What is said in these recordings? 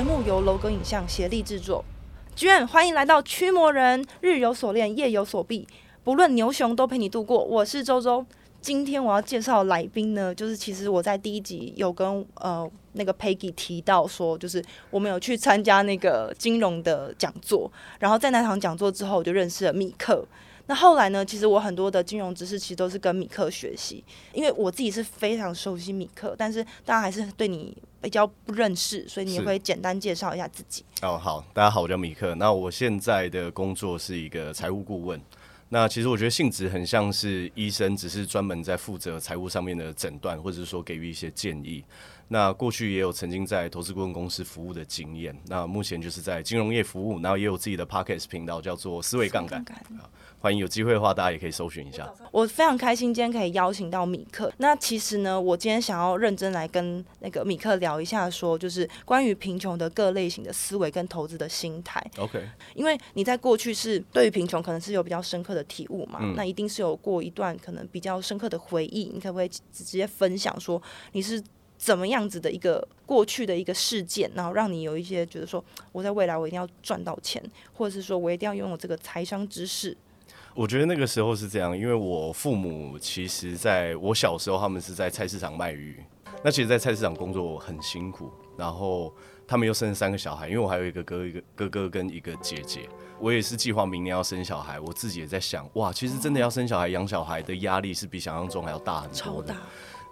节目由楼阁影像协力制作。卷，欢迎来到驱魔人，日有所链，夜有所必，不论牛熊都陪你度过。我是周周，今天我要介绍来宾呢，就是其实我在第一集有跟呃那个 Peggy 提到说，就是我们有去参加那个金融的讲座，然后在那场讲座之后，我就认识了米克。那后来呢？其实我很多的金融知识其实都是跟米克学习，因为我自己是非常熟悉米克，但是大家还是对你比较不认识，所以你也会简单介绍一下自己。哦，好，大家好，我叫米克。那我现在的工作是一个财务顾问。那其实我觉得性质很像是医生，只是专门在负责财务上面的诊断，或者是说给予一些建议。那过去也有曾经在投资顾问公司服务的经验。那目前就是在金融业服务，然后也有自己的 Podcast 频道，叫做思维杠杆。欢迎有机会的话，大家也可以搜寻一下。我非常开心今天可以邀请到米克。那其实呢，我今天想要认真来跟那个米克聊一下，说就是关于贫穷的各类型的思维跟投资的心态。OK，因为你在过去是对于贫穷可能是有比较深刻的体悟嘛，嗯、那一定是有过一段可能比较深刻的回忆。你可不可以直接分享说你是怎么样子的一个过去的一个事件，然后让你有一些觉得说我在未来我一定要赚到钱，或者是说我一定要拥有这个财商知识。我觉得那个时候是这样，因为我父母其实在我小时候，他们是在菜市场卖鱼。那其实，在菜市场工作很辛苦，然后他们又生了三个小孩，因为我还有一个哥，一个哥哥跟一个姐姐。我也是计划明年要生小孩，我自己也在想，哇，其实真的要生小孩、养小孩的压力是比想象中还要大很多的。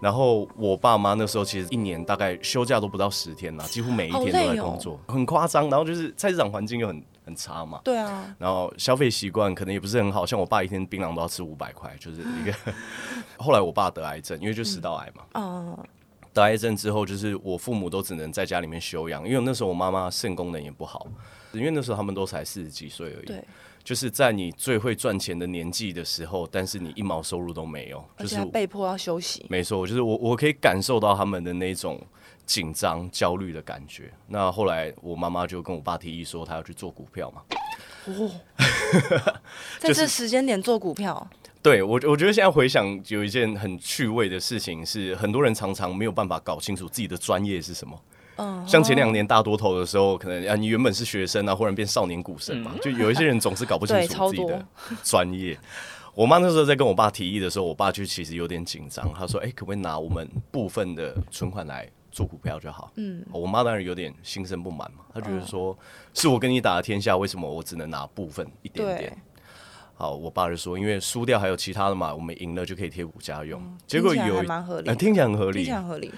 然后我爸妈那时候其实一年大概休假都不到十天呐，几乎每一天都在工作，很夸张。然后就是菜市场环境又很。很差嘛？对啊。然后消费习惯可能也不是很好，像我爸一天槟榔都要吃五百块，就是一个。后来我爸得癌症，因为就食道癌嘛。嗯。Uh. 得癌症之后，就是我父母都只能在家里面休养，因为那时候我妈妈肾功能也不好，因为那时候他们都才四十几岁而已。对。就是在你最会赚钱的年纪的时候，但是你一毛收入都没有，就是被迫要休息。没错，就是我我可以感受到他们的那种。紧张、焦虑的感觉。那后来我妈妈就跟我爸提议说，她要去做股票嘛。哦，在这时间点做股票，对我，我觉得现在回想，有一件很趣味的事情是，很多人常常没有办法搞清楚自己的专业是什么。嗯，像前两年大多头的时候，可能啊，你原本是学生啊，忽然变少年股神嘛，就有一些人总是搞不清楚自己的专业。我妈那时候在跟我爸提议的时候，我爸就其实有点紧张，他说：“哎、欸，可不可以拿我们部分的存款来？”做股票就好。嗯，我妈当然有点心生不满嘛，她觉得说是我跟你打了天下，为什么我只能拿部分一点点？好，我爸就说，因为输掉还有其他的嘛，我们赢了就可以贴补家用。结果有蛮合理，听起来很合理，听起来很合理。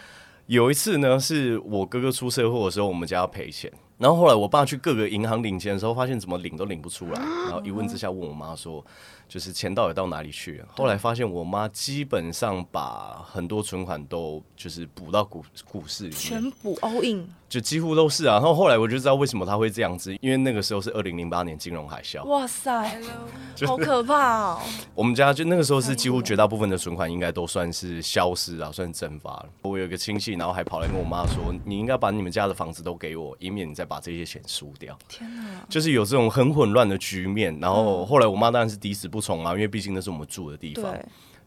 有一次呢，是我哥哥出车祸的时候，我们家要赔钱，然后后来我爸去各个银行领钱的时候，发现怎么领都领不出来，然后一问之下问我妈说。就是钱到底到哪里去了？后来发现我妈基本上把很多存款都就是补到股股市里面，全补 all in，就几乎都是啊。然后后来我就知道为什么他会这样子，因为那个时候是二零零八年金融海啸。哇塞，好可怕哦！我们家就那个时候是几乎绝大部分的存款应该都算是消失啊，算蒸发了。我有一个亲戚，然后还跑来跟我妈说：“你应该把你们家的房子都给我，以免你再把这些钱输掉。”天哪，就是有这种很混乱的局面。然后后来我妈当然是抵死不从啊，因为毕竟那是我们住的地方。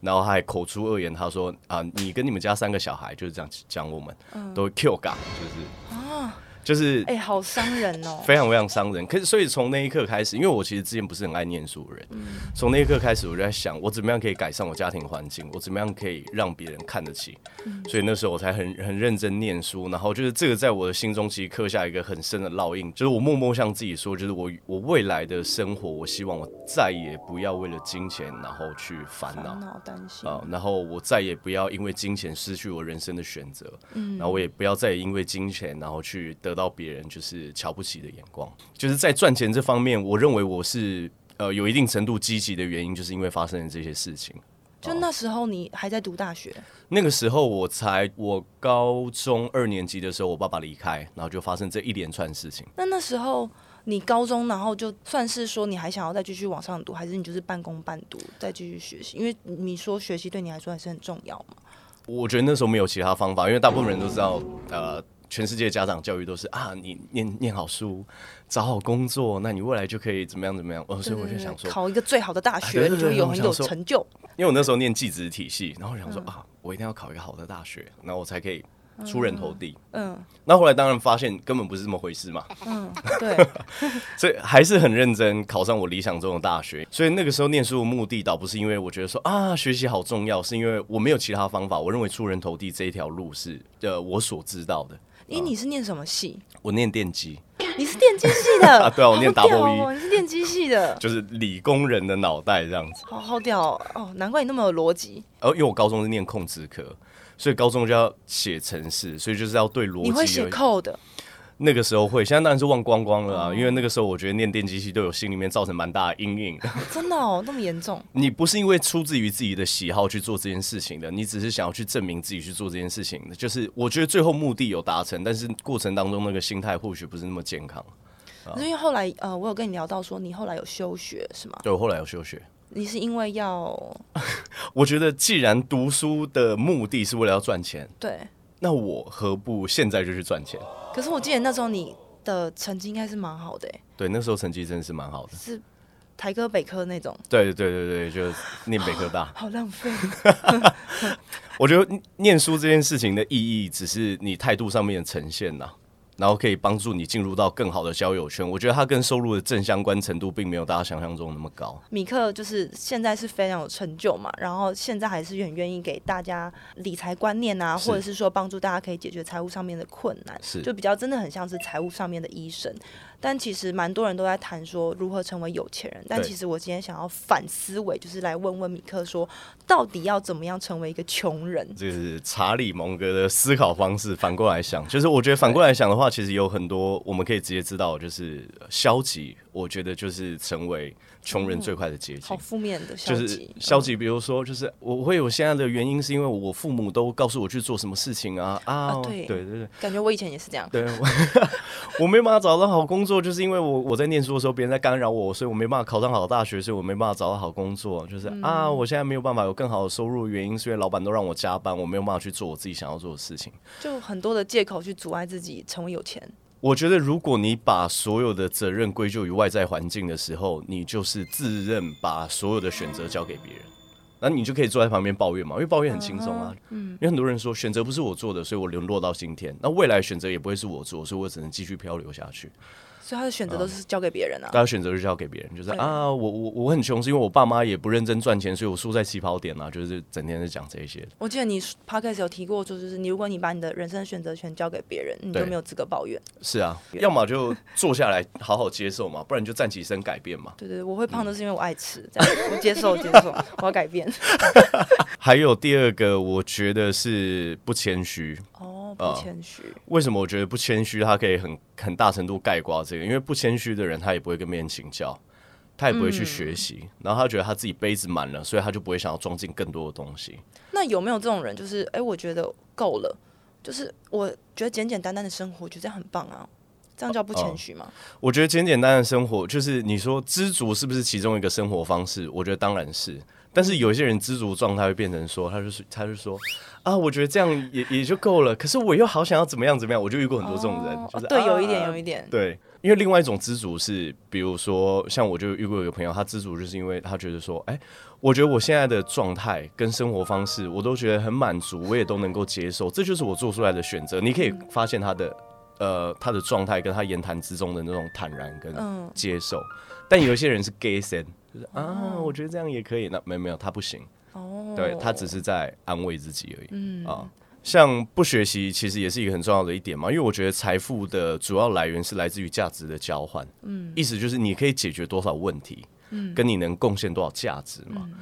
然后他还口出恶言，他说：“啊，你跟你们家三个小孩就是这样讲我们，嗯、都 Q 嘎，就是啊。”就是哎、欸，好伤人哦，非常非常伤人。可是，所以从那一刻开始，因为我其实之前不是很爱念书的人，从、嗯、那一刻开始，我就在想，我怎么样可以改善我家庭环境，我怎么样可以让别人看得起。嗯、所以那时候我才很很认真念书，然后就是这个在我的心中其实刻下一个很深的烙印。就是我默默向自己说，就是我我未来的生活，我希望我再也不要为了金钱然后去烦恼、担心啊，然后我再也不要因为金钱失去我人生的选择，嗯，然后我也不要再也因为金钱然后去得。得到别人就是瞧不起的眼光，就是在赚钱这方面，我认为我是呃有一定程度积极的原因，就是因为发生了这些事情。就那时候你还在读大学？那个时候我才我高中二年级的时候，我爸爸离开，然后就发生这一连串事情。那那时候你高中，然后就算是说你还想要再继续往上读，还是你就是半工半读再继续学习？因为你说学习对你来说还是很重要嘛。我觉得那时候没有其他方法，因为大部分人都知道呃。全世界家长教育都是啊，你念念好书，找好工作，那你未来就可以怎么样怎么样。哦，所以我就想说，考一个最好的大学，你就有很有成就。因为我那时候念技职体系，然后我想说啊，我一定要考一个好的大学，然后我才可以出人头地。嗯，那后来当然发现根本不是这么回事嘛。嗯，对，所以还是很认真考上我理想中的大学。所以那个时候念书的目的倒不是因为我觉得说啊学习好重要，是因为我没有其他方法。我认为出人头地这一条路是呃我所知道的。咦，你是念什么系？我念电机。你是电机系的？啊，对啊，我念 double E。哦，你是电机系的，就是理工人的脑袋这样子。好好屌哦，哦，难怪你那么有逻辑。哦，因为我高中是念控制科，所以高中就要写程式，所以就是要对逻辑。你会写 code？那个时候会，现在当然是忘光光了啊！因为那个时候我觉得念电机系对我心里面造成蛮大的阴影。真的哦，那么严重？你不是因为出自于自己的喜好去做这件事情的，你只是想要去证明自己去做这件事情的。就是我觉得最后目的有达成，但是过程当中那个心态或许不是那么健康。因为后来呃，我有跟你聊到说你后来有休学是吗？对，我后来有休学。你是因为要？我觉得既然读书的目的是为了要赚钱，对，那我何不现在就去赚钱？可是我记得那时候你的成绩应该是蛮好的。欸，对，那时候成绩真的是蛮好的，是台科北科那种。对对对对，就念北科大，好浪费。我觉得念书这件事情的意义，只是你态度上面的呈现呐。然后可以帮助你进入到更好的交友圈，我觉得它跟收入的正相关程度并没有大家想象中那么高。米克就是现在是非常有成就嘛，然后现在还是很愿意给大家理财观念啊，或者是说帮助大家可以解决财务上面的困难，是就比较真的很像是财务上面的医生。但其实蛮多人都在谈说如何成为有钱人，但其实我今天想要反思维，就是来问问米克说，到底要怎么样成为一个穷人？这是查理蒙格的思考方式。反过来想，就是我觉得反过来想的话，其实有很多我们可以直接知道，就是消极。我觉得就是成为穷人最快的捷径。好负面的消极，就是消极。比如说，就是我会有现在的原因，是因为我父母都告诉我去做什么事情啊啊！对对对，感觉我以前也是这样。对，我没办法找到好工作，就是因为我我在念书的时候别人在干扰我，所以我没办法考上好大学，所以我没办法找到好工作。就是啊，我现在没有办法有更好的收入，原因是因为老板都让我加班，我没有办法去做我自己想要做的事情。就很多的借口去阻碍自己成为有钱。我觉得，如果你把所有的责任归咎于外在环境的时候，你就是自认把所有的选择交给别人，那你就可以坐在旁边抱怨嘛，因为抱怨很轻松啊。嗯，因为很多人说选择不是我做的，所以我沦落到今天，那未来选择也不会是我做，所以我只能继续漂流下去。所以他的选择都是交给别人啊，他的选择就交给别人，就是啊，我我我很穷，是因为我爸妈也不认真赚钱，所以我输在起跑点啊，就是整天在讲这些。我记得你 podcast 有提过，就是你如果你把你的人生的选择权交给别人，你就没有资格抱怨。是啊，要么就坐下来好好接受嘛，不然就站起身改变嘛。对对，我会胖都是因为我爱吃，这样我接受接受，我要改变。还有第二个，我觉得是不谦虚。哦，不谦虚。为什么我觉得不谦虚？他可以很很大程度盖括这个，因为不谦虚的人，他也不会跟别人请教，他也不会去学习，嗯、然后他觉得他自己杯子满了，所以他就不会想要装进更多的东西。那有没有这种人？就是，哎、欸，我觉得够了，就是我觉得简简单单的生活，我觉得这样很棒啊，这样叫不谦虚吗？我觉得简简单单的生活，就是你说知足是不是其中一个生活方式？我觉得当然是。但是有一些人知足状态会变成说，他就是他就说啊，我觉得这样也也就够了。可是我又好想要怎么样怎么样，我就遇过很多这种人，哦、就是对，啊、有一点有一点对。因为另外一种知足是，比如说像我就遇过一个朋友，他知足就是因为他觉得说，哎、欸，我觉得我现在的状态跟生活方式，我都觉得很满足，我也都能够接受，这就是我做出来的选择。你可以发现他的呃他的状态跟他言谈之中的那种坦然跟接受。嗯、但有一些人是 gay 森。就是啊，我觉得这样也可以。那没有没有，他不行。哦，对，他只是在安慰自己而已。嗯啊，像不学习，其实也是一个很重要的一点嘛。因为我觉得财富的主要来源是来自于价值的交换。嗯，意思就是你可以解决多少问题，嗯，跟你能贡献多少价值嘛。嗯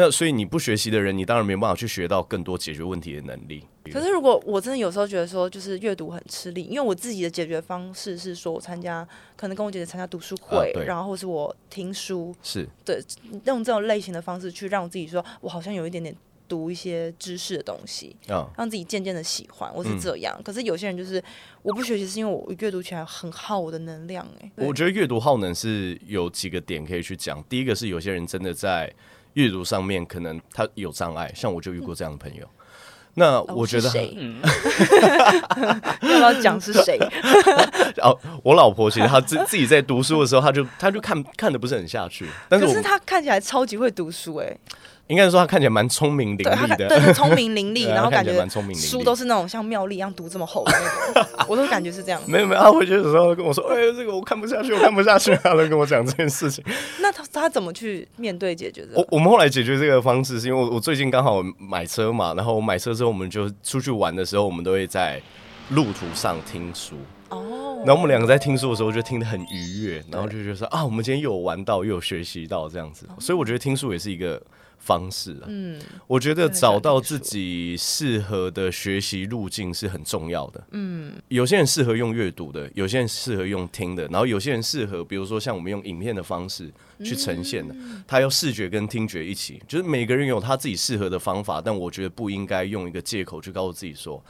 那所以你不学习的人，你当然没办法去学到更多解决问题的能力。可是如果我真的有时候觉得说，就是阅读很吃力，因为我自己的解决方式是说我参加，可能跟我姐姐参加读书会，啊、然后或是我听书，是对用这种类型的方式去让我自己说，我好像有一点点读一些知识的东西，啊、让自己渐渐的喜欢。我是这样。嗯、可是有些人就是我不学习，是因为我阅读起来很耗我的能量。哎，我觉得阅读耗能是有几个点可以去讲。第一个是有些人真的在。阅读上面可能他有障碍，像我就遇过这样的朋友。那我觉得，要不要讲是谁？哦，我老婆其实她自自己在读书的时候，她就她就看看的不是很下去。但是，可是她看起来超级会读书哎。应该是说他看起来蛮聪明伶俐的，对，聪明伶俐，然后感觉蛮聪明伶俐，书都是那种像妙丽一样读这么厚的那种，我都感觉是这样。没有没有，他回去的时候跟我说：“哎，这个我看不下去，我看不下去。”他都跟我讲这件事情。那他他怎么去面对解决的？我我们后来解决这个方式是因为我我最近刚好买车嘛，然后我买车之后我们就出去玩的时候，我们都会在路途上听书。哦，然后我们两个在听书的时候就听得很愉悦，然后就觉得说啊，我们今天又有玩到又有学习到这样子，所以我觉得听书也是一个。方式啊，嗯，我觉得找到自己适合的学习路径是很重要的。嗯，有些人适合用阅读的，有些人适合用听的，然后有些人适合，比如说像我们用影片的方式去呈现的，他要视觉跟听觉一起，就是每个人有他自己适合的方法，但我觉得不应该用一个借口去告诉自己说。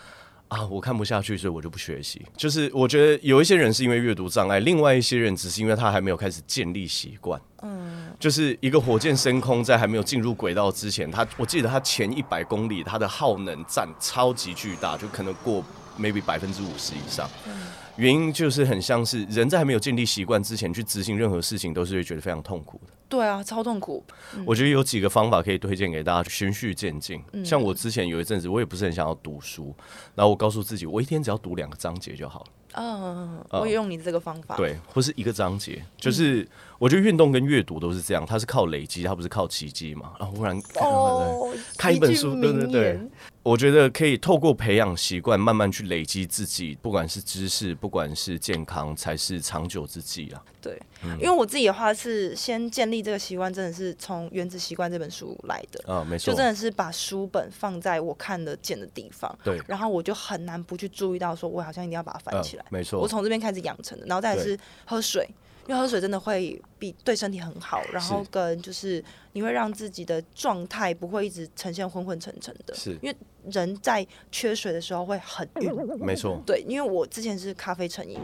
啊，我看不下去，所以我就不学习。就是我觉得有一些人是因为阅读障碍，另外一些人只是因为他还没有开始建立习惯。嗯，就是一个火箭升空，在还没有进入轨道之前，它我记得它前一百公里，它的耗能占超级巨大，就可能过 maybe 百分之五十以上。嗯。原因就是很像是人在还没有建立习惯之前去执行任何事情，都是会觉得非常痛苦的。对啊，超痛苦。嗯、我觉得有几个方法可以推荐给大家，循序渐进。嗯、像我之前有一阵子，我也不是很想要读书，然后我告诉自己，我一天只要读两个章节就好了。嗯，我也用你这个方法。对，或是一个章节，就是我觉得运动跟阅读都是这样，它是靠累积，它不是靠奇迹嘛。然后忽然哦，看一本书，对对对。我觉得可以透过培养习惯，慢慢去累积自己，不管是知识，不管是健康，才是长久之计啊。对，嗯、因为我自己的话是先建立这个习惯，真的是从《原子习惯》这本书来的。啊，没错，就真的是把书本放在我看得见的地方，对，然后我就很难不去注意到，说我好像一定要把它翻起来，呃、没错，我从这边开始养成的，然后再是喝水。因为喝水真的会比对身体很好，然后跟就是你会让自己的状态不会一直呈现昏昏沉沉的。是，因为人在缺水的时候会很晕。没错。对，因为我之前是咖啡成瘾，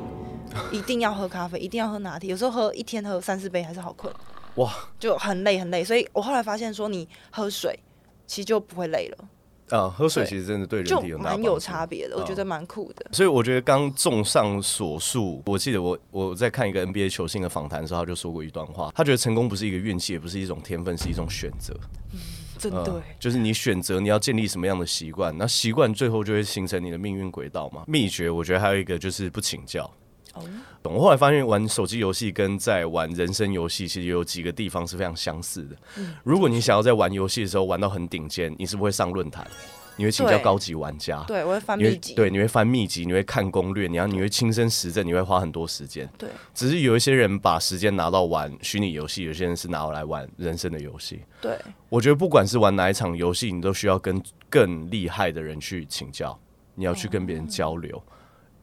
一定要喝咖啡，一定要喝拿铁，有时候喝一天喝三四杯还是好困。哇，就很累很累，所以我后来发现说，你喝水其实就不会累了。啊，喝水其实真的对人体有蛮有差别的，我觉得蛮酷的。所以我觉得刚综上所述，我记得我我在看一个 NBA 球星的访谈的时候，他就说过一段话，他觉得成功不是一个运气，也不是一种天分，是一种选择。嗯，真的对，就是你选择你要建立什么样的习惯，那习惯最后就会形成你的命运轨道嘛。秘诀我觉得还有一个就是不请教。我后来发现，玩手机游戏跟在玩人生游戏，其实有几个地方是非常相似的。如果你想要在玩游戏的时候玩到很顶尖，你是不会上论坛，你会请教高级玩家。对，我会翻秘籍。对，你会翻秘籍，你会看攻略，你要你会亲身实证，你会花很多时间。对，只是有一些人把时间拿到玩虚拟游戏，有些人是拿来玩人生的游戏。对，我觉得不管是玩哪一场游戏，你都需要跟更厉害的人去请教，你要去跟别人交流。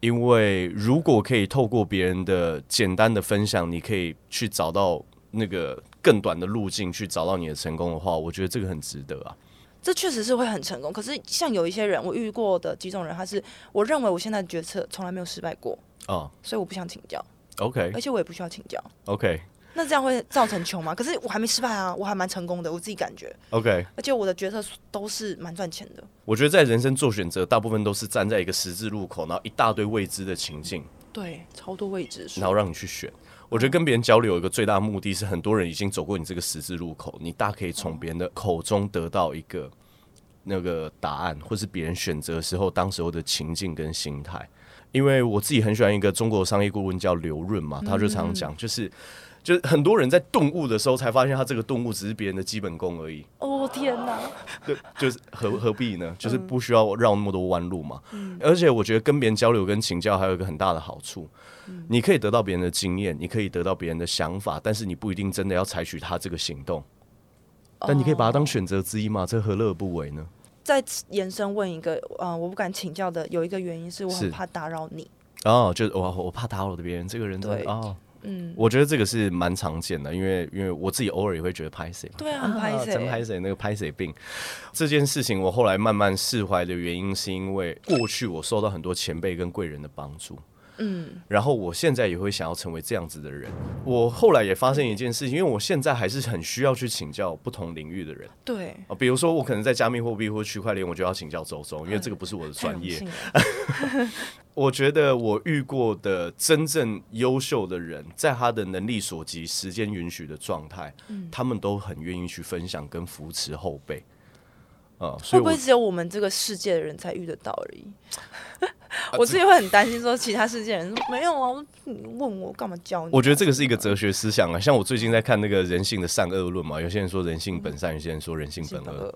因为如果可以透过别人的简单的分享，你可以去找到那个更短的路径，去找到你的成功的话，我觉得这个很值得啊。这确实是会很成功。可是像有一些人，我遇过的几种人，他是我认为我现在的决策从来没有失败过啊，所以我不想请教。OK，而且我也不需要请教。OK。那这样会造成穷吗？可是我还没失败啊，我还蛮成功的，我自己感觉。OK，而且我的决策都是蛮赚钱的。我觉得在人生做选择，大部分都是站在一个十字路口，然后一大堆未知的情境。对，超多未知。然后让你去选。我觉得跟别人交流有一个最大的目的是，很多人已经走过你这个十字路口，你大可以从别人的口中得到一个那个答案，或是别人选择的时候当时候的情境跟心态。因为我自己很喜欢一个中国商业顾问叫刘润嘛，他就常常讲，就是。就是很多人在顿悟的时候，才发现他这个顿悟只是别人的基本功而已。哦天哪！对，就是何何必呢？就是不需要绕那么多弯路嘛。嗯。而且我觉得跟别人交流跟请教还有一个很大的好处，嗯、你可以得到别人的经验，你可以得到别人的想法，但是你不一定真的要采取他这个行动。但你可以把它当选择之一嘛？这何乐而不为呢？再延伸问一个，呃，我不敢请教的有一个原因是我很怕打扰你。哦，就是我我怕打扰别人，这个人对哦。嗯，我觉得这个是蛮常见的，因为因为我自己偶尔也会觉得拍谁，对啊，拍谁，真拍谁，那个拍谁病。这件事情，我后来慢慢释怀的原因，是因为过去我受到很多前辈跟贵人的帮助，嗯，然后我现在也会想要成为这样子的人。我后来也发现一件事情，因为我现在还是很需要去请教不同领域的人。对。啊，比如说我可能在加密货币或区块链，我就要请教周周，因为这个不是我的专业。我觉得我遇过的真正优秀的人，在他的能力所及、时间允许的状态，嗯，他们都很愿意去分享跟扶持后辈。啊，会不会只有我们这个世界的人才遇得到而已？我自己会很担心，说其他世界人说没有啊，问我干嘛教你？我觉得这个是一个哲学思想啊。像我最近在看那个人性的善恶论嘛，有些人说人性本善，有些人说人性本恶。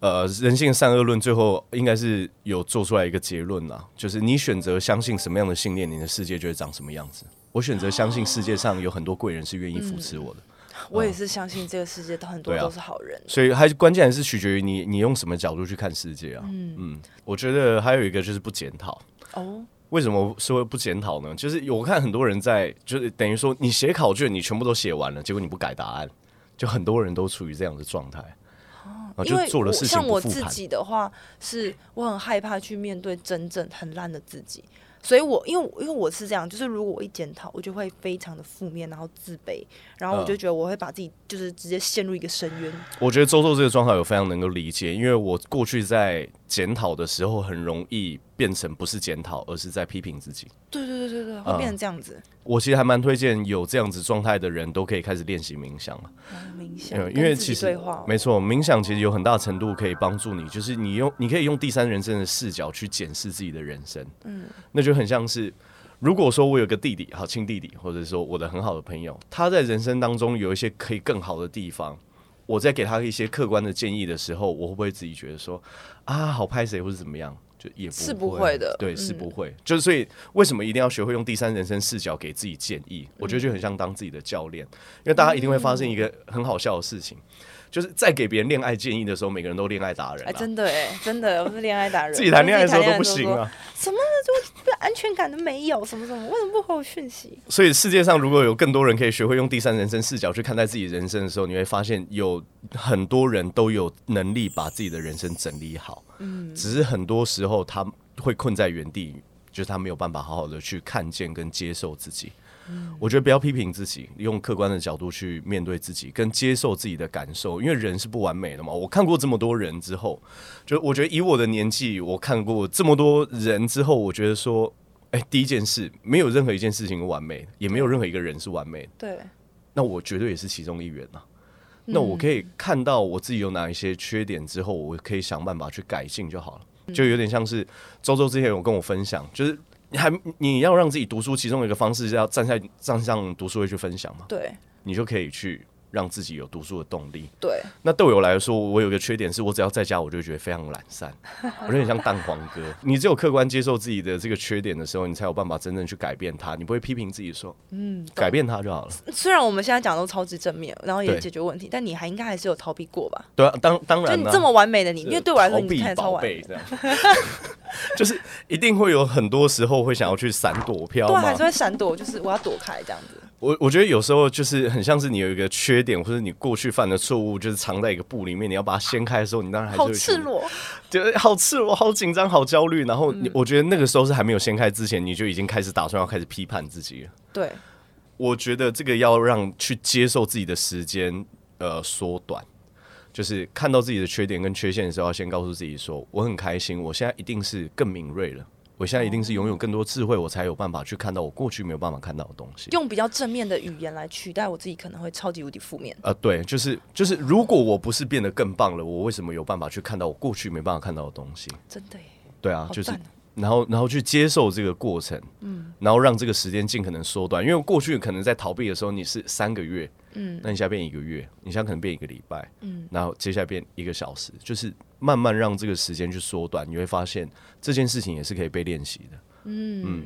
呃，人性善恶论最后应该是有做出来一个结论啦，就是你选择相信什么样的信念，你的世界就会长什么样子。我选择相信世界上有很多贵人是愿意扶持我的。嗯我也是相信这个世界都很多都是好人，所以还关键还是取决于你你用什么角度去看世界啊。嗯嗯，我觉得还有一个就是不检讨哦。为什么说不检讨呢？就是我看很多人在，就是等于说你写考卷你全部都写完了，结果你不改答案，就很多人都处于这样的状态。哦，就做了事情不复盘。像我自己的话，是我很害怕去面对真正很烂的自己。所以我，我因为因为我是这样，就是如果我一检讨，我就会非常的负面，然后自卑，然后我就觉得我会把自己就是直接陷入一个深渊。我觉得周周这个状态我非常能够理解，因为我过去在检讨的时候，很容易变成不是检讨，而是在批评自己。对对对对对，会变成这样子。嗯我其实还蛮推荐有这样子状态的人都可以开始练习冥想了。冥想，因为其实没错，冥想其实有很大程度可以帮助你，就是你用你可以用第三人称的视角去检视自己的人生。嗯，那就很像是，如果说我有个弟弟，好亲弟弟，或者说我的很好的朋友，他在人生当中有一些可以更好的地方，我在给他一些客观的建议的时候，我会不会自己觉得说啊，好拍谁或者怎么样？就也不会，是不会的，对，是不会。嗯、就是所以，为什么一定要学会用第三人称视角给自己建议？嗯、我觉得就很像当自己的教练，因为大家一定会发生一个很好笑的事情。嗯就是在给别人恋爱建议的时候，每个人都恋爱达人。哎，真的哎，真的，我是恋爱达人。自己谈恋爱的时候都不行啊！什么就安全感都没有？什么什么？为什么不回我讯息？所以世界上如果有更多人可以学会用第三人称视角去看待自己人生的时候，你会发现有很多人都有能力把自己的人生整理好。嗯，只是很多时候他会困在原地，就是他没有办法好好的去看见跟接受自己。我觉得不要批评自己，用客观的角度去面对自己，跟接受自己的感受，因为人是不完美的嘛。我看过这么多人之后，就我觉得以我的年纪，我看过这么多人之后，我觉得说，哎，第一件事，没有任何一件事情完美，也没有任何一个人是完美的。对，那我绝对也是其中一员呐。那我可以看到我自己有哪一些缺点之后，我可以想办法去改进就好了。就有点像是周周之前有跟我分享，就是。你还你要让自己读书，其中一个方式是要站在站上读书会去分享嘛？对，你就可以去让自己有读书的动力。对，那对我来说，我有个缺点是我只要在家，我就觉得非常懒散，我有点像蛋黄哥。你只有客观接受自己的这个缺点的时候，你才有办法真正去改变它。你不会批评自己说，嗯，改变它就好了。虽然我们现在讲的都超级正面，然后也解决问题，但你还应该还是有逃避过吧？对啊，当当然，就你这么完美的你，因为对我来说你太超完美这样。就是一定会有很多时候会想要去闪躲飘，对，还是会闪躲，就是我要躲开这样子。我我觉得有时候就是很像是你有一个缺点，或者你过去犯的错误，就是藏在一个布里面，你要把它掀开的时候，你当然还是会好赤裸，就好赤裸，好紧张，好焦虑。然后你，我觉得那个时候是还没有掀开之前，你就已经开始打算要开始批判自己了。对，我觉得这个要让去接受自己的时间呃缩短。就是看到自己的缺点跟缺陷的时候，要先告诉自己说：“我很开心，我现在一定是更敏锐了，我现在一定是拥有更多智慧，我才有办法去看到我过去没有办法看到的东西。”用比较正面的语言来取代我自己，可能会超级无敌负面。呃，对，就是就是，如果我不是变得更棒了，我为什么有办法去看到我过去没办法看到的东西？真的耶，对啊，就是。然后，然后去接受这个过程，嗯，然后让这个时间尽可能缩短，因为过去可能在逃避的时候你是三个月，嗯，那你现在变一个月，你现在可能变一个礼拜，嗯，然后接下来变一个小时，就是慢慢让这个时间去缩短，你会发现这件事情也是可以被练习的，嗯嗯，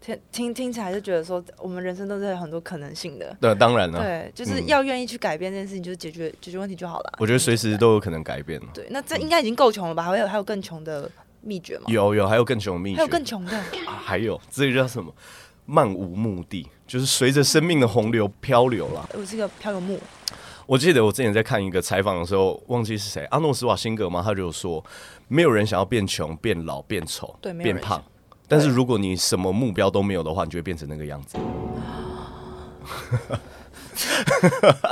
听听听起来就觉得说，我们人生都是有很多可能性的，对，当然了，对，就是要愿意去改变这件事情，就是解决解决问题就好了。我觉得随时都有可能改变。对，那这应该已经够穷了吧？还有还有更穷的。秘诀吗？有有，还有更穷的秘诀，还有更穷的、啊，还有这个叫什么？漫无目的，就是随着生命的洪流漂流了。我是个漂流木。我记得我之前在看一个采访的时候，忘记是谁，阿诺斯瓦辛格吗？他就说，没有人想要变穷、变老、变丑、变胖，但是如果你什么目标都没有的话，你就会变成那个样子。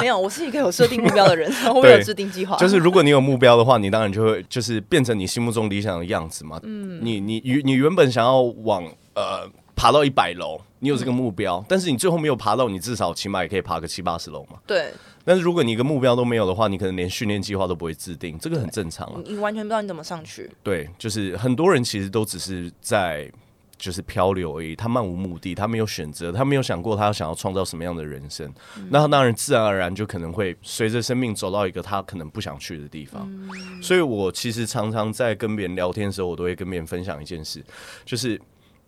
没有，我是一个有设定目标的人，我没有制定计划。就是如果你有目标的话，你当然就会就是变成你心目中理想的样子嘛。嗯，你你你原本想要往呃爬到一百楼，你有这个目标，嗯，但是你最后没有爬到，你至少起码也可以爬个七八十楼嘛。对。但是如果你一个目标都没有的话，你可能连训练计划都不会制定，这个很正常啊。你完全不知道你怎么上去。对，就是很多人其实都只是在。就是漂流而已，他漫无目的，他没有选择，他没有想过他想要创造什么样的人生。嗯、那他当然自然而然就可能会随着生命走到一个他可能不想去的地方。嗯、所以我其实常常在跟别人聊天的时候，我都会跟别人分享一件事，就是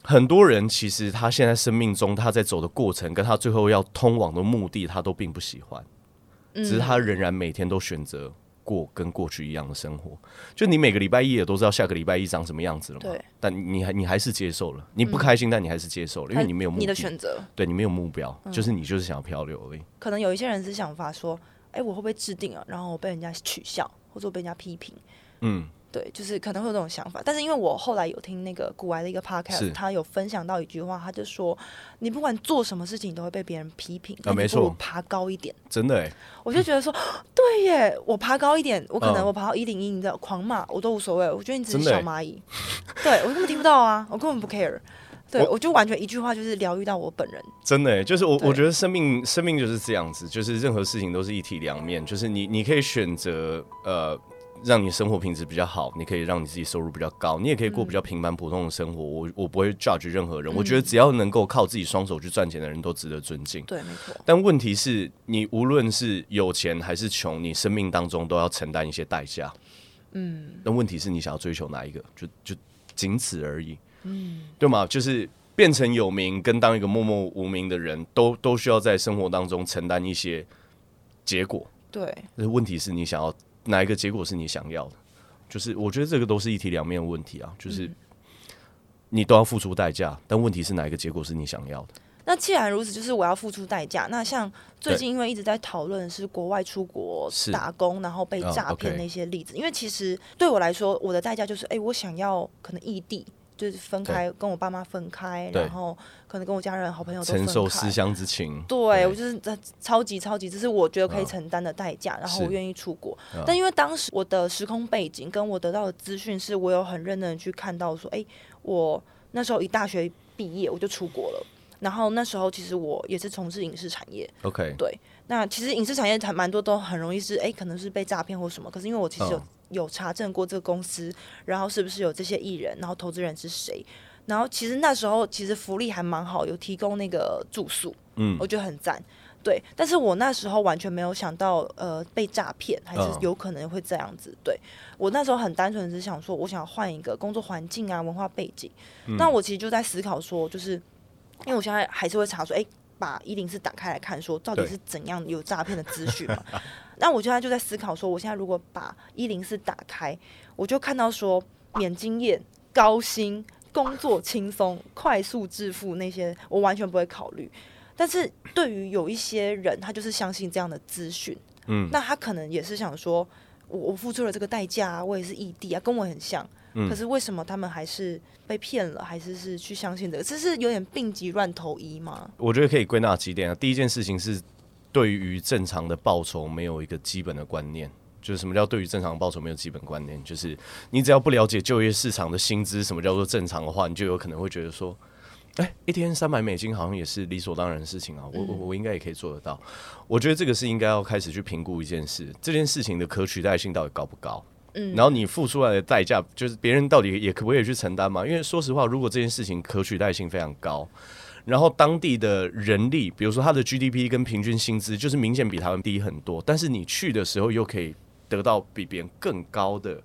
很多人其实他现在生命中他在走的过程，跟他最后要通往的目的，他都并不喜欢，只是他仍然每天都选择。过跟过去一样的生活，就你每个礼拜一也都知道下个礼拜一长什么样子了嘛？对。但你还你还是接受了，你不开心，嗯、但你还是接受了，因为你没有目的，你的选择，对你没有目标，嗯、就是你就是想要漂流而已。可能有一些人是想法说，哎、欸，我会不会制定啊？然后我被人家取笑，或者被人家批评？嗯。对，就是可能会有这种想法，但是因为我后来有听那个古玩的一个 podcast，他有分享到一句话，他就说，你不管做什么事情，都会被别人批评，啊，没错，爬高一点，真的哎，我就觉得说，对耶，我爬高一点，我可能我爬到一零一，你知道，狂骂我都无所谓，我觉得你只是小蚂蚁，对我根本听不到啊，我根本不 care，对我，我就完全一句话就是疗愈到我本人，真的，就是我我觉得生命生命就是这样子，就是任何事情都是一体两面，就是你你可以选择呃。让你生活品质比较好，你可以让你自己收入比较高，你也可以过比较平凡普通的生活。嗯、我我不会 judge 任何人，嗯、我觉得只要能够靠自己双手去赚钱的人都值得尊敬。对，没错。但问题是你无论是有钱还是穷，你生命当中都要承担一些代价。嗯。那问题是你想要追求哪一个，就就仅此而已。嗯。对吗？就是变成有名跟当一个默默无名的人都都需要在生活当中承担一些结果。对。那问题是你想要。哪一个结果是你想要的？就是我觉得这个都是一体两面的问题啊，就是你都要付出代价，但问题是哪一个结果是你想要的？那既然如此，就是我要付出代价。那像最近因为一直在讨论是国外出国打工，然后被诈骗那些例子，因为其实对我来说，我的代价就是，哎，我想要可能异地。就是分开，跟我爸妈分开，然后可能跟我家人、好朋友都分开，承受思乡之情。对，对我就是超级超级，这是我觉得可以承担的代价，然后我愿意出国。但因为当时我的时空背景跟我得到的资讯，是我有很认真的去看到说，哎、欸，我那时候一大学毕业我就出国了，然后那时候其实我也是从事影视产业。OK，对，那其实影视产业还蛮多都很容易是，哎、欸，可能是被诈骗或什么。可是因为我其实有。有查证过这个公司，然后是不是有这些艺人，然后投资人是谁？然后其实那时候其实福利还蛮好，有提供那个住宿，嗯，我觉得很赞。对，但是我那时候完全没有想到，呃，被诈骗还是有可能会这样子。对，我那时候很单纯，只是想说我想要换一个工作环境啊，文化背景。那我其实就在思考说，就是因为我现在还是会查说，哎。把一零四打开来看，说到底是怎样有诈骗的资讯嘛？那我现在就在思考，说我现在如果把一零四打开，我就看到说免经验、高薪、工作轻松、快速致富那些，我完全不会考虑。但是对于有一些人，他就是相信这样的资讯，嗯，那他可能也是想说，我我付出了这个代价啊，我也是异地啊，跟我很像。可是为什么他们还是被骗了，还是是去相信这个？这是有点病急乱投医吗？我觉得可以归纳几点啊。第一件事情是，对于正常的报酬没有一个基本的观念，就是什么叫对于正常的报酬没有基本观念？就是你只要不了解就业市场的薪资，什么叫做正常的话，你就有可能会觉得说，哎、欸，一天三百美金好像也是理所当然的事情啊。我我我应该也可以做得到。我觉得这个是应该要开始去评估一件事，这件事情的可取代性到底高不高？然后你付出来的代价，就是别人到底也可不可以去承担嘛？因为说实话，如果这件事情可取代性非常高，然后当地的人力，比如说他的 GDP 跟平均薪资，就是明显比他们低很多，但是你去的时候又可以得到比别人更高的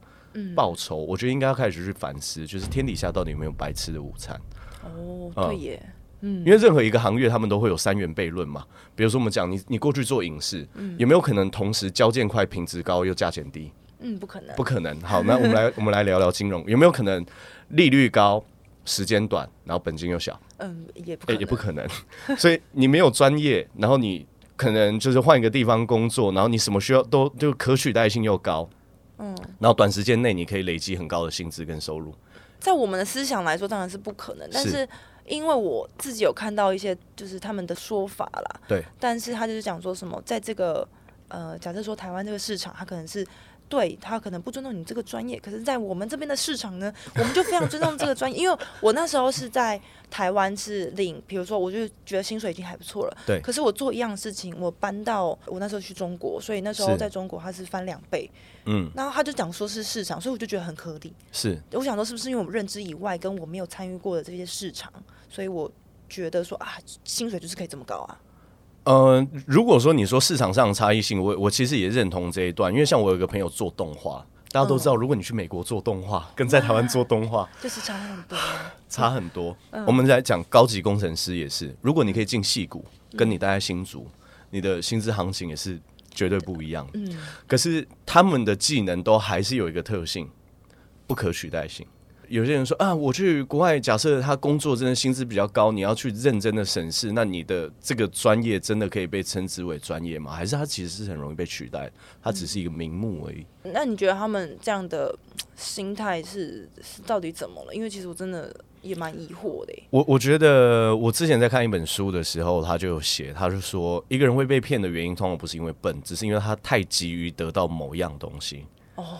报酬，我觉得应该要开始去反思，就是天底下到底有没有白吃的午餐？哦，对耶，嗯，因为任何一个行业他们都会有三元悖论嘛。比如说我们讲你你过去做影视，有没有可能同时交件快、品质高又价钱低？嗯，不可能，不可能。好，那我们来，我们来聊聊金融，有没有可能利率高、时间短，然后本金又小？嗯，也不可能，欸，也不可能。所以你没有专业，然后你可能就是换一个地方工作，然后你什么需要都就可取代性又高，嗯，然后短时间内你可以累积很高的薪资跟收入，在我们的思想来说，当然是不可能。但是因为我自己有看到一些，就是他们的说法啦。对。但是他就是讲说什么，在这个呃，假设说台湾这个市场，它可能是。对，他可能不尊重你这个专业，可是，在我们这边的市场呢，我们就非常尊重这个专业。因为我那时候是在台湾是领，比如说，我就觉得薪水已经还不错了。对。可是我做一样事情，我搬到我那时候去中国，所以那时候在中国它是翻两倍。嗯。然后他就讲说是市场，所以我就觉得很合理。是。我想说，是不是因为我们认知以外，跟我没有参与过的这些市场，所以我觉得说啊，薪水就是可以这么高啊。呃，如果说你说市场上的差异性，我我其实也认同这一段，因为像我有一个朋友做动画，大家都知道，如果你去美国做动画，跟在台湾做动画，就是差很多，差很多。我们来讲高级工程师也是，如果你可以进戏谷，跟你待在新竹，你的薪资行情也是绝对不一样。嗯，可是他们的技能都还是有一个特性，不可取代性。有些人说啊，我去国外，假设他工作真的薪资比较高，你要去认真的审视，那你的这个专业真的可以被称之为专业吗？还是他其实是很容易被取代？他只是一个名目而已。嗯，那你觉得他们这样的心态是是到底怎么了？因为其实我真的也蛮疑惑的。我我觉得我之前在看一本书的时候，他就有写，他就说一个人会被骗的原因，通常不是因为笨，只是因为他太急于得到某样东西。哦。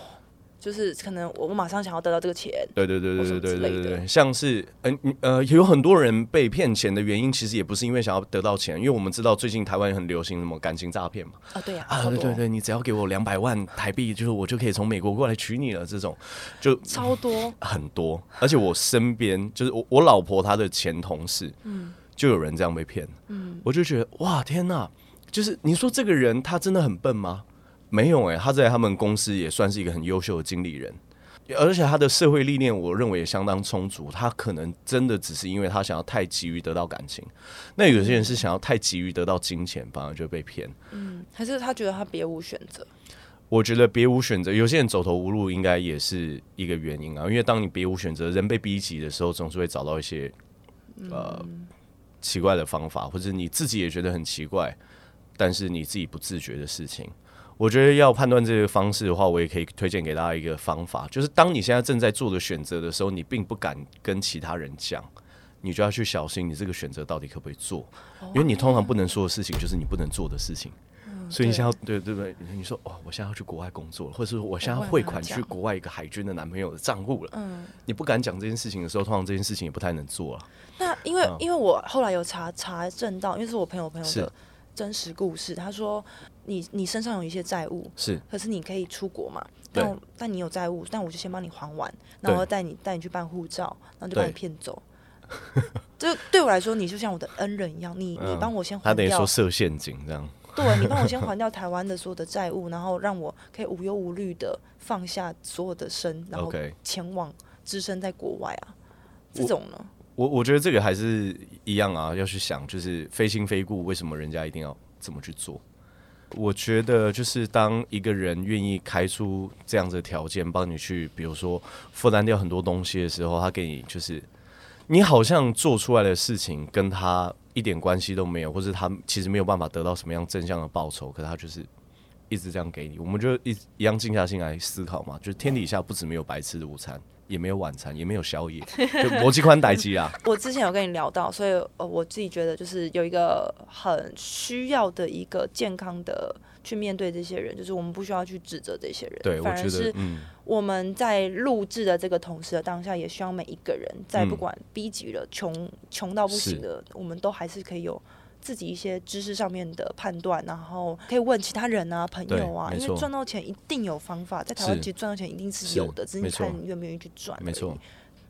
就是可能我们马上想要得到这个钱，对对对对对对对对，像是嗯呃有很多人被骗钱的原因，其实也不是因为想要得到钱，因为我们知道最近台湾很流行什么感情诈骗嘛，啊对呀啊对对对，你只要给我两百万台币，就是我就可以从美国过来娶你了，这种就超多。很多，而且我身边就是我我老婆她的前同事，嗯，就有人这样被骗，嗯，我就觉得哇天哪，就是你说这个人他真的很笨吗？没有哎、欸，他在他们公司也算是一个很优秀的经理人，而且他的社会历练，我认为也相当充足。他可能真的只是因为他想要太急于得到感情，那有些人是想要太急于得到金钱，反而就被骗。嗯，还是他觉得他别无选择？我觉得别无选择，有些人走投无路，应该也是一个原因啊。因为当你别无选择，人被逼急的时候，总是会找到一些呃奇怪的方法，或者你自己也觉得很奇怪，但是你自己不自觉的事情。我觉得要判断这个方式的话，我也可以推荐给大家一个方法，就是当你现在正在做的选择的时候，你并不敢跟其他人讲，你就要去小心你这个选择到底可不可以做，因为你通常不能说的事情就是你不能做的事情，所以你现在对对不对？你说哦，我现在要去国外工作了，或者是我现在要汇款去国外一个海军的男朋友的账户了，嗯，你不敢讲这件事情的时候，通常这件事情也不太能做了。那因为因为我后来有查查证到，因为是我朋友朋友的。真实故事，他说你：“你你身上有一些债务，是，可是你可以出国嘛？但但你有债务，但我就先帮你还完，然后带你带你去办护照，然后就把你骗走。这对，对我来说，你就像我的恩人一样，你你帮我先还掉。他等于说设陷阱这样。对，你帮我先还掉台湾的所有的债务，然后让我可以无忧无虑的放下所有的身，然后前往置身在国外啊。这种呢？”我我觉得这个还是一样啊，要去想，就是非亲非故，为什么人家一定要这么去做？我觉得就是当一个人愿意开出这样子的条件，帮你去，比如说负担掉很多东西的时候，他给你就是你好像做出来的事情跟他一点关系都没有，或者他其实没有办法得到什么样正向的报酬，可是他就是一直这样给你，我们就一一样静下心来思考嘛，就天底下不止没有白吃的午餐。也没有晚餐，也没有宵夜，就逻辑宽待机啊。我之前有跟你聊到，所以呃，我自己觉得就是有一个很需要的一个健康的去面对这些人，就是我们不需要去指责这些人，对，反而是我们在录制的这个同时的当下，也希望每一个人在不管逼急了、穷穷到不行的，我们都还是可以有。自己一些知识上面的判断，然后可以问其他人啊、朋友啊，因为赚到钱一定有方法，在台湾其实赚到钱一定是有的，只是你看你愿不愿意去赚。没错，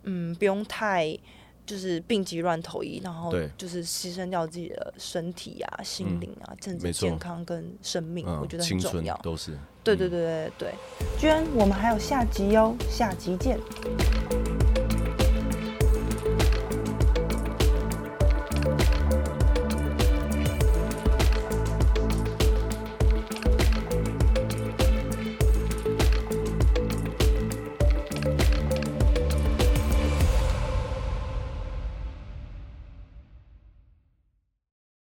嗯，不用太就是病急乱投医，然后就是牺牲掉自己的身体啊、心灵啊，甚至健康跟生命，我觉得很重要。都是。对对对对对，居然我们还有下集哟，下集见。